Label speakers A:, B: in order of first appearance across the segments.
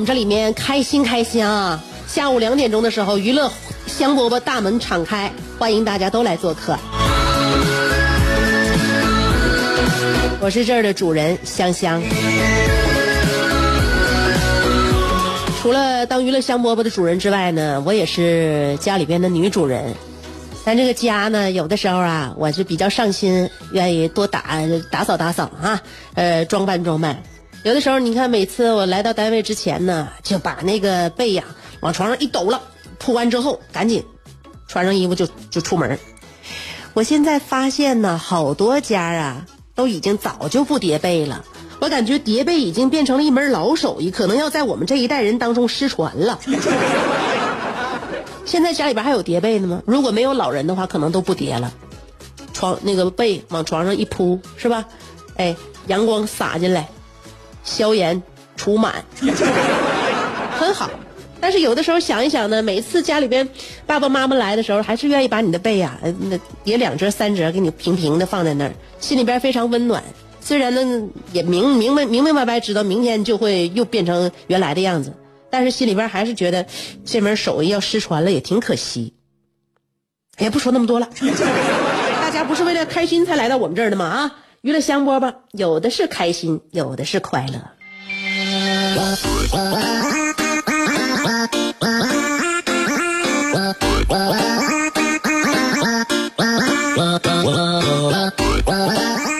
A: 我们这里面开心开心啊！下午两点钟的时候，娱乐香饽饽大门敞开，欢迎大家都来做客。我是这儿的主人香香。除了当娱乐香饽饽的主人之外呢，我也是家里边的女主人。但这个家呢，有的时候啊，我是比较上心，愿意多打打扫打扫啊，呃，装扮装扮。有的时候，你看每次我来到单位之前呢，就把那个被呀往床上一抖了，铺完之后赶紧穿上衣服就就出门。我现在发现呢，好多家啊都已经早就不叠被了。我感觉叠被已经变成了一门老手艺，可能要在我们这一代人当中失传了。现在家里边还有叠被的吗？如果没有老人的话，可能都不叠了。床那个被往床上一铺，是吧？哎，阳光洒进来。消炎除螨，很好。但是有的时候想一想呢，每次家里边爸爸妈妈来的时候，还是愿意把你的被呀，那叠两折三折，给你平平的放在那儿，心里边非常温暖。虽然呢，也明明白明明白白知道明天就会又变成原来的样子，但是心里边还是觉得这门手艺要失传了，也挺可惜。也不说那么多了，大家不是为了开心才来到我们这儿的吗？啊！娱乐香饽饽，有的是开心，有的是快乐。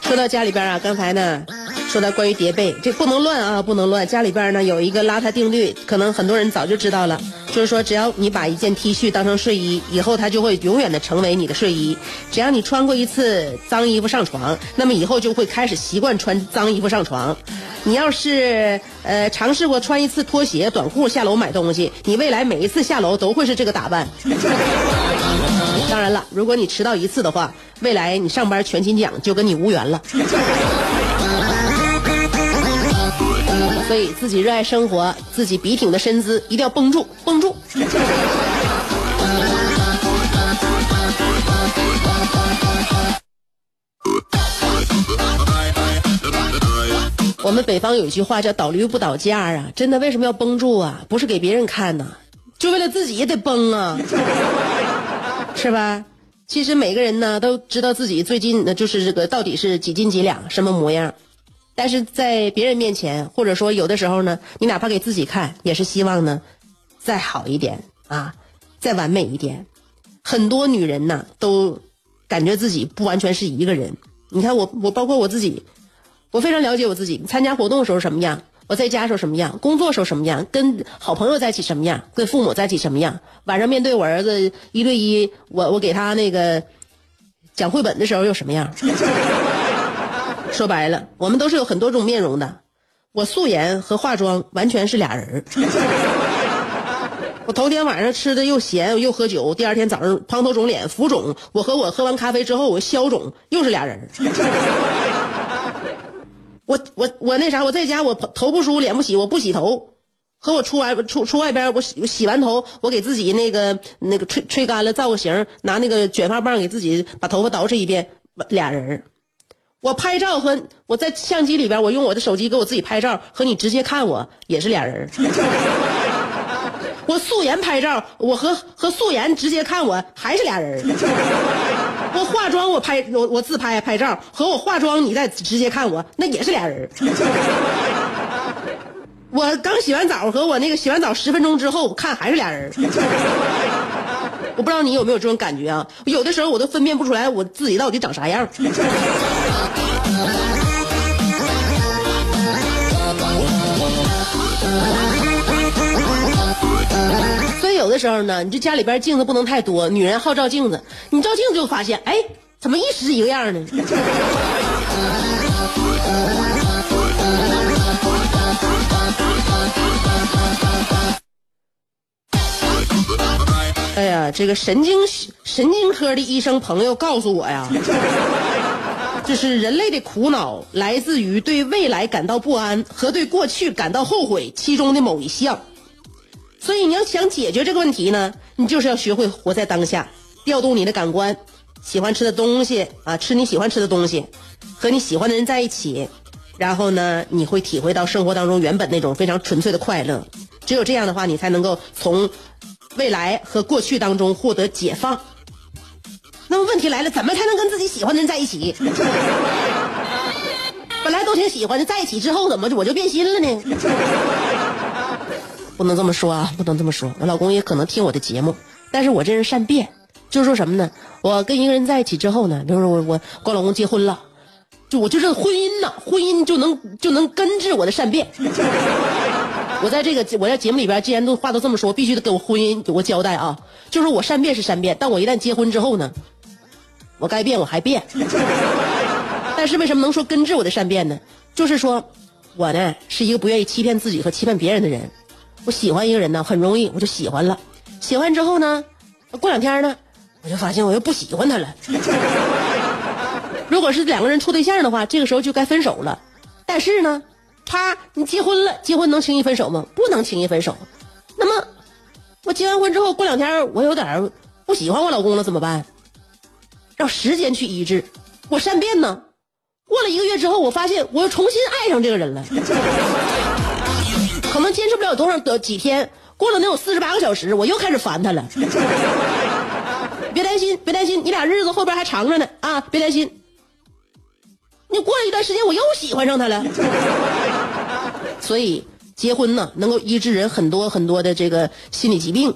A: 说到家里边啊，刚才呢。说到关于叠被，这不能乱啊，不能乱。家里边呢有一个邋遢定律，可能很多人早就知道了，就是说只要你把一件 T 恤当成睡衣，以后它就会永远的成为你的睡衣。只要你穿过一次脏衣服上床，那么以后就会开始习惯穿脏衣服上床。你要是呃尝试过穿一次拖鞋、短裤下楼买东西，你未来每一次下楼都会是这个打扮。当然了，如果你迟到一次的话，未来你上班全勤奖就跟你无缘了。所以自己热爱生活，自己笔挺的身姿一定要绷住，绷住。我们北方有一句话叫“倒驴不倒架”啊，真的为什么要绷住啊？不是给别人看呐，就为了自己也得绷啊，是吧？其实每个人呢都知道自己最近的就是这个到底是几斤几两，什么模样。但是在别人面前，或者说有的时候呢，你哪怕给自己看，也是希望呢，再好一点啊，再完美一点。很多女人呢，都感觉自己不完全是一个人。你看我，我包括我自己，我非常了解我自己。参加活动的时候什么样，我在家时候什么样，工作时候什么样，跟好朋友在一起什么样，跟父母在一起什么样。晚上面对我儿子一对一，我我给他那个讲绘本的时候又什么样。说白了，我们都是有很多种面容的。我素颜和化妆完全是俩人儿 我头天晚上吃的又咸又喝酒，第二天早上胖头肿脸浮肿。我和我喝完咖啡之后我消肿，又是俩人儿 我我我那啥，我在家我头不梳脸不洗，我不洗头。和我出外出出外边，我洗洗完头，我给自己那个那个吹吹干了，造个型，拿那个卷发棒给自己把头发捯饬一遍，俩人儿我拍照和我在相机里边，我用我的手机给我自己拍照，和你直接看我也是俩人。我素颜拍照，我和和素颜直接看我还是俩人。我化妆，我拍我我自拍拍照，和我化妆你再直接看我那也是俩人。我刚洗完澡和我那个洗完澡十分钟之后看还是俩人。我不知道你有没有这种感觉啊？有的时候我都分辨不出来我自己到底长啥样。所以有的时候呢，你这家里边镜子不能太多，女人好照镜子，你照镜子就发现，哎，怎么一时一个样呢？哎呀，这个神经神经科的医生朋友告诉我呀，就是人类的苦恼来自于对未来感到不安和对过去感到后悔其中的某一项。所以你要想解决这个问题呢，你就是要学会活在当下，调动你的感官，喜欢吃的东西啊，吃你喜欢吃的东西，和你喜欢的人在一起，然后呢，你会体会到生活当中原本那种非常纯粹的快乐。只有这样的话，你才能够从。未来和过去当中获得解放。那么问题来了，怎么才能跟自己喜欢的人在一起？本来都挺喜欢的，在一起之后怎么我就变心了呢？不能这么说啊，不能这么说。我老公也可能听我的节目，但是我这人善变，就是说什么呢？我跟一个人在一起之后呢，比如说我我跟我老公结婚了，就我就是婚姻呐，婚姻就能就能根治我的善变。我在这个我在节目里边，既然都话都这么说，必须得给我婚姻有个交代啊！就是我善变是善变，但我一旦结婚之后呢，我该变我还变。但是为什么能说根治我的善变呢？就是说，我呢是一个不愿意欺骗自己和欺骗别人的人。我喜欢一个人呢，很容易我就喜欢了。喜欢之后呢，过两天呢，我就发现我又不喜欢他了。如果是两个人处对象的话，这个时候就该分手了。但是呢。他，你结婚了，结婚能轻易分手吗？不能轻易分手。那么，我结完婚之后，过两天我有点不喜欢我老公了，怎么办？让时间去医治。我善变呢。过了一个月之后，我发现我又重新爱上这个人了。可能坚持不了多少的几天，过了能有四十八个小时，我又开始烦他了。别担心，别担心，你俩日子后边还长着呢啊！别担心。你过了一段时间，我又喜欢上他了。所以结婚呢，能够医治人很多很多的这个心理疾病。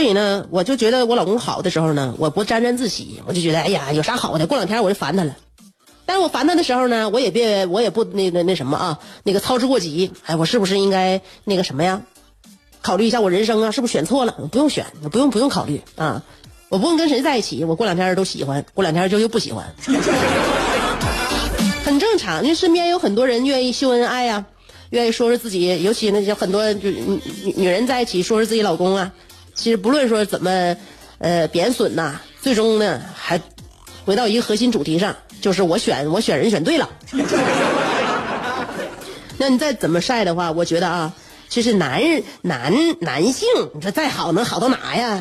A: 所以呢，我就觉得我老公好的时候呢，我不沾沾自喜，我就觉得哎呀，有啥好的？过两天我就烦他了。但是我烦他的时候呢，我也别，我也不那那那什么啊，那个操之过急。哎，我是不是应该那个什么呀？考虑一下我人生啊，是不是选错了？不用选，不用不用考虑啊！我不用跟谁在一起，我过两天都喜欢，过两天就又不喜欢，很正常。因为身边有很多人愿意秀恩爱呀，愿意说说自己，尤其那些很多就女女人在一起说说自己老公啊。其实不论说怎么呃贬损呐，最终呢还回到一个核心主题上，就是我选我选人选对了。那你再怎么晒的话，我觉得啊。其实男人男男性，你说再好能好到哪呀？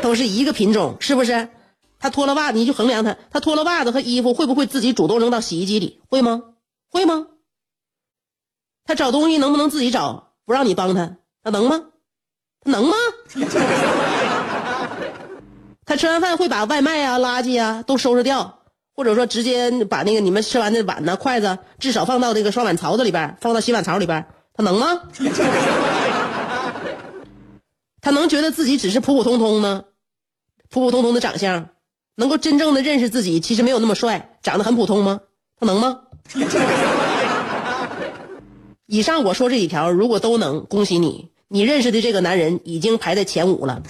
A: 都是一个品种，是不是？他脱了袜子，你就衡量他，他脱了袜子和衣服会不会自己主动扔到洗衣机里？会吗？会吗？他找东西能不能自己找？不让你帮他，他能吗？能吗？他吃完饭会把外卖啊、垃圾啊都收拾掉，或者说直接把那个你们吃完的碗呢、筷子至少放到这个刷碗槽子里边，放到洗碗槽里边。他能吗？他能觉得自己只是普普通通吗？普普通通的长相，能够真正的认识自己，其实没有那么帅，长得很普通吗？他能吗？以上我说这几条，如果都能，恭喜你，你认识的这个男人已经排在前五了。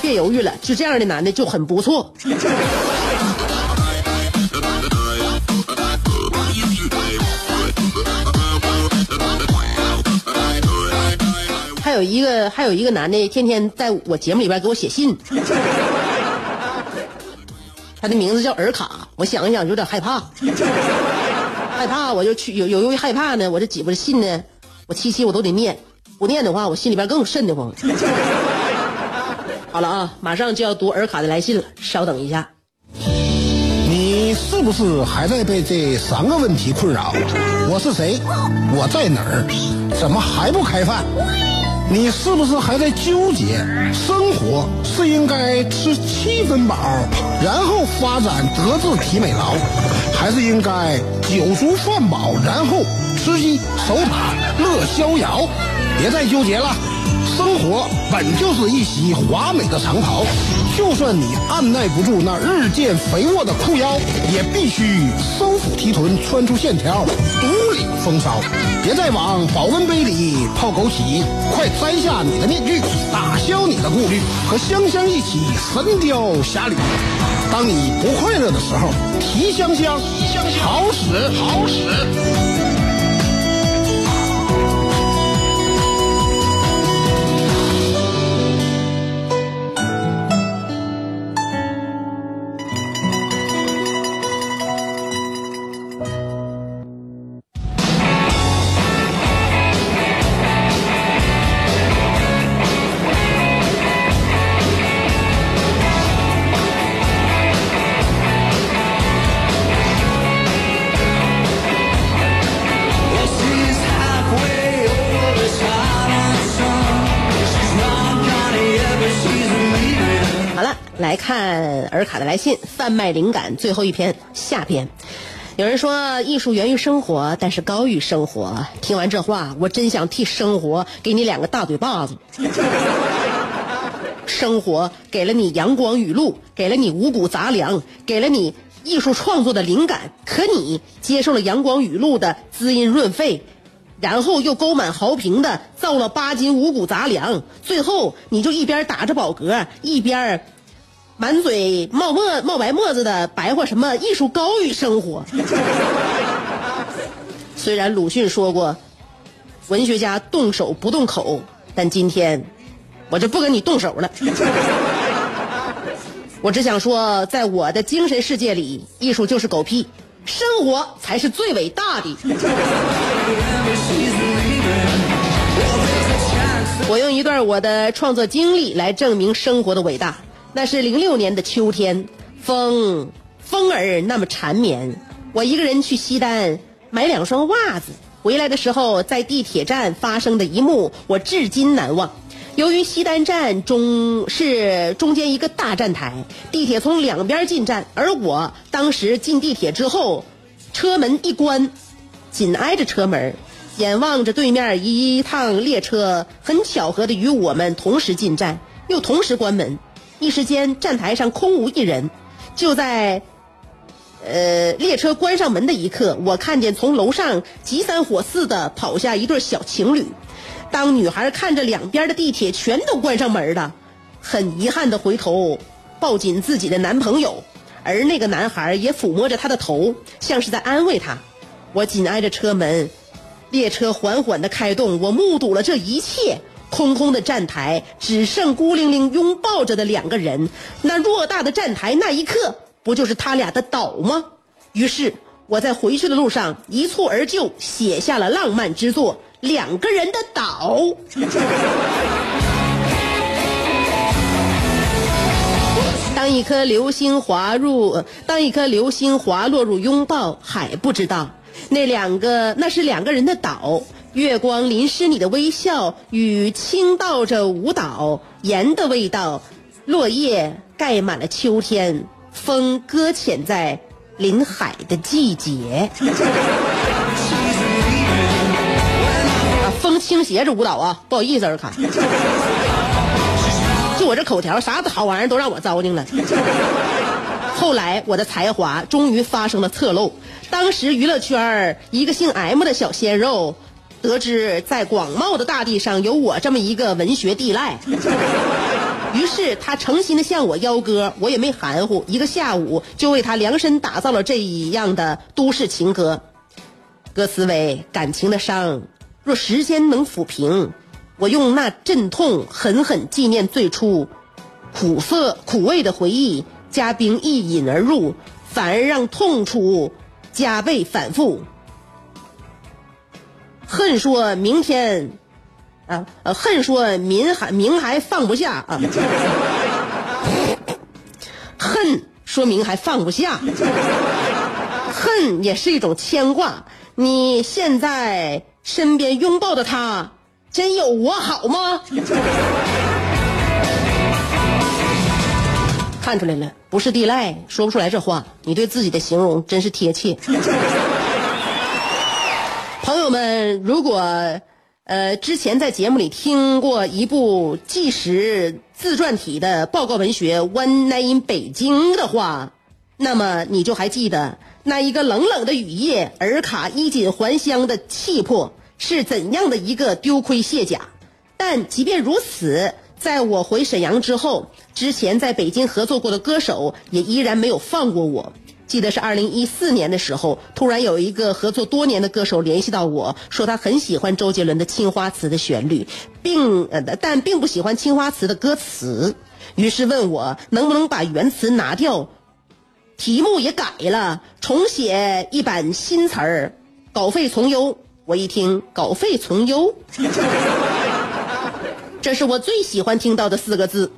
A: 别犹豫了，就这样的男的就很不错。还有一个，还有一个男的，天天在我节目里边给我写信。他的名字叫尔卡，我想一想有点害怕，害怕我就去有有由于害怕呢，我这几封信呢，我七七我都得念，不念的话我心里边更瘆得慌。好了啊，马上就要读尔卡的来信了，稍等一下。
B: 你是不是还在被这三个问题困扰？我是谁？我在哪儿？怎么还不开饭？
C: 你是不是还在纠结？生活是应该吃七分饱，然后发展德智体美劳，还是应该酒足饭饱，然后吃鸡守塔乐逍遥？别再纠结了。生活本就是一袭华美的长袍，就算你按耐不住那日渐肥沃的裤腰，也必须收腹提臀，穿出线条，独领风骚。别再往保温杯里泡枸杞，快摘下你的面具，打消你的顾虑，和香香一起神雕侠侣。当你不快乐的时候，提香香，好使好使。
A: 来信，贩卖灵感最后一篇下篇。有人说艺术源于生活，但是高于生活。听完这话，我真想替生活给你两个大嘴巴子。生活给了你阳光雨露，给了你五谷杂粮，给了你艺术创作的灵感，可你接受了阳光雨露的滋阴润肺，然后又勾满豪瓶的造了八斤五谷杂粮，最后你就一边打着饱嗝，一边。满嘴冒沫冒白沫子的白话什么艺术高于生活？虽然鲁迅说过，文学家动手不动口，但今天我就不跟你动手了。我只想说，在我的精神世界里，艺术就是狗屁，生活才是最伟大的。我用一段我的创作经历来证明生活的伟大。那是零六年的秋天，风风儿那么缠绵。我一个人去西单买两双袜子，回来的时候在地铁站发生的一幕，我至今难忘。由于西单站中是中间一个大站台，地铁从两边进站，而我当时进地铁之后，车门一关，紧挨着车门，眼望着对面一趟列车，很巧合的与我们同时进站，又同时关门。一时间，站台上空无一人。就在，呃，列车关上门的一刻，我看见从楼上急三火四的跑下一对小情侣。当女孩看着两边的地铁全都关上门了，很遗憾的回头抱紧自己的男朋友，而那个男孩也抚摸着她的头，像是在安慰她。我紧挨着车门，列车缓缓的开动，我目睹了这一切。空空的站台，只剩孤零零拥抱着的两个人。那偌大的站台，那一刻不就是他俩的岛吗？于是我在回去的路上一蹴而就，写下了浪漫之作《两个人的岛》。当一颗流星滑入，当一颗流星滑落入拥抱，还不知道那两个那是两个人的岛。月光淋湿你的微笑，雨倾倒着舞蹈，盐的味道，落叶盖满了秋天，风搁浅在临海的季节。啊，风倾斜着舞蹈啊，不好意思，尔卡。就我这口条，啥子好玩意儿都让我糟践了。后来我的才华终于发生了侧漏，当时娱乐圈一个姓 M 的小鲜肉。得知在广袤的大地上有我这么一个文学地赖，于是他诚心的向我邀歌，我也没含糊，一个下午就为他量身打造了这一样的都市情歌。歌词为：感情的伤，若时间能抚平，我用那阵痛狠狠纪念最初苦涩苦味的回忆，加冰一饮而入，反而让痛楚加倍反复。恨说明天，啊，恨说民还明还放不下啊，恨说明还放不下，恨也是一种牵挂。你现在身边拥抱的他，真有我好吗？看出来了，不是地赖，说不出来这话。你对自己的形容真是贴切。们，如果呃之前在节目里听过一部纪实自传体的报告文学《One Night in 北京》的话，那么你就还记得那一个冷冷的雨夜，尔卡衣锦还乡的气魄是怎样的一个丢盔卸甲。但即便如此，在我回沈阳之后，之前在北京合作过的歌手也依然没有放过我。记得是二零一四年的时候，突然有一个合作多年的歌手联系到我说，他很喜欢周杰伦的《青花瓷》的旋律，并呃但并不喜欢《青花瓷》的歌词，于是问我能不能把原词拿掉，题目也改了，重写一版新词儿，稿费从优。我一听稿费从优，这是我最喜欢听到的四个字。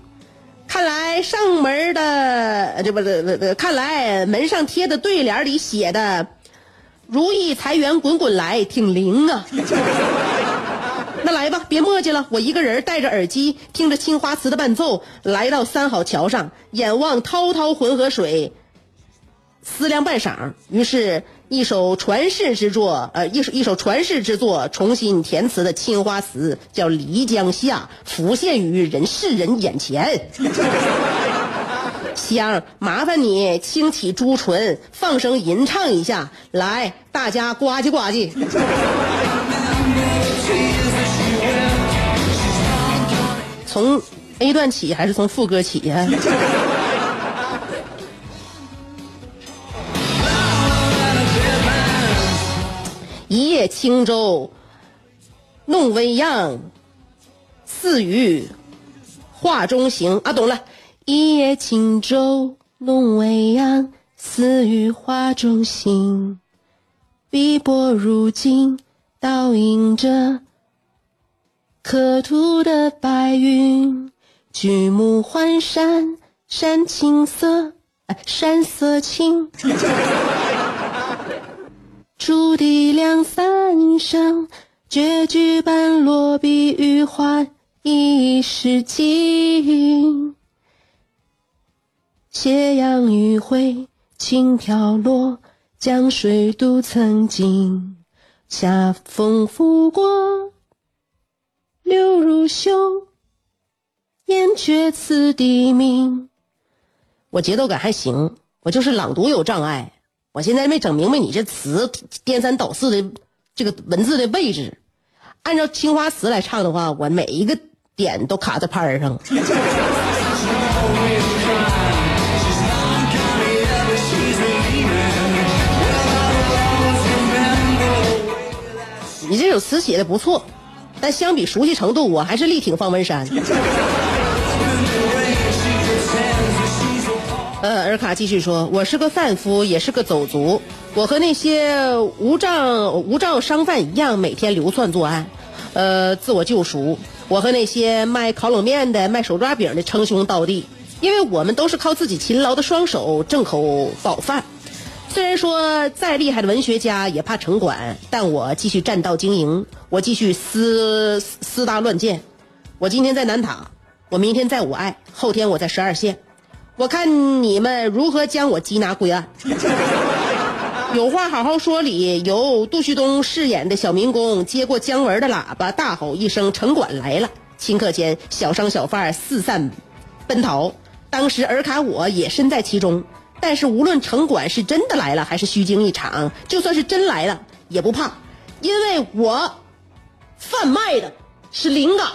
A: 看来上门的这不这这看来门上贴的对联里写的“如意财源滚滚来”挺灵啊。那来吧，别磨叽了，我一个人戴着耳机，听着青花瓷的伴奏，来到三好桥上，眼望滔滔浑河水，思量半晌，于是。一首传世之作，呃，一首一首传世之作，重新填词的《青花瓷》叫《漓江下》，浮现于人世人眼前。香，麻烦你轻启朱唇，放声吟唱一下，来，大家呱唧呱唧。从 A 段起还是从副歌起呀？一叶轻舟，弄微漾，似与画中行啊！懂了，一叶轻舟，弄微漾，似与画中行。碧波如镜，倒映着刻图的白云。举目环山，山青色，山色青。竹笛两三声，绝句般落笔余画一时尽。斜阳余晖，轻飘落，江水渡曾经。夏风拂过，柳如袖，燕雀此地名。我节奏感还行，我就是朗读有障碍。我现在没整明白你这词颠三倒四的这个文字的位置，按照青花瓷来唱的话，我每一个点都卡在拍儿上。你这首词写的不错，但相比熟悉程度，我还是力挺方文山。呃，尔卡继续说：“我是个贩夫，也是个走卒。我和那些无账无账商贩一样，每天流窜作案，呃，自我救赎。我和那些卖烤冷面的、卖手抓饼的称兄道弟，因为我们都是靠自己勤劳的双手挣口饱饭。虽然说再厉害的文学家也怕城管，但我继续占道经营，我继续私私搭乱建。我今天在南塔，我明天在五爱，后天我在十二线。”我看你们如何将我缉拿归案。有话好好说理。由杜旭东饰演的小民工接过姜文的喇叭，大吼一声：“城管来了！”顷刻间，小商小贩四散奔逃。当时尔卡我也身在其中。但是无论城管是真的来了还是虚惊一场，就算是真来了也不怕，因为我贩卖的是灵感。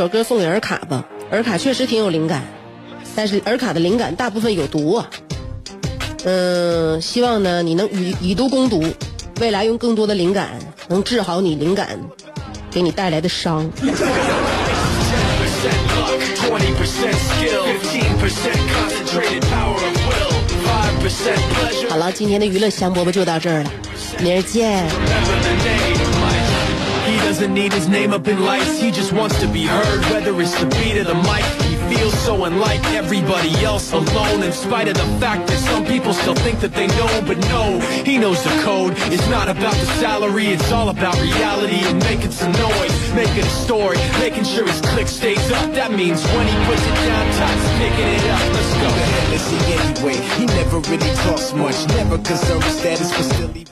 A: 首歌送给尔卡吧，尔卡确实挺有灵感，但是尔卡的灵感大部分有毒啊。嗯，希望呢你能以以毒攻毒，未来用更多的灵感能治好你灵感给你带来的伤。好了，今天的娱乐香饽饽就到这儿了，明儿见。
D: Doesn't need his name up in lights, he just wants to be heard, whether it's the beat of the mic. He feels so unlike everybody else alone, in spite of the fact that some people still think that they know, but no, he knows the code. It's not about the salary, it's all about reality and making some noise, making a story, making sure his click stays up. That means when he puts it down, Todd's picking it up. Let's go.
E: Who the hell is he anyway? He never really talks much, never concerned with status, but still even.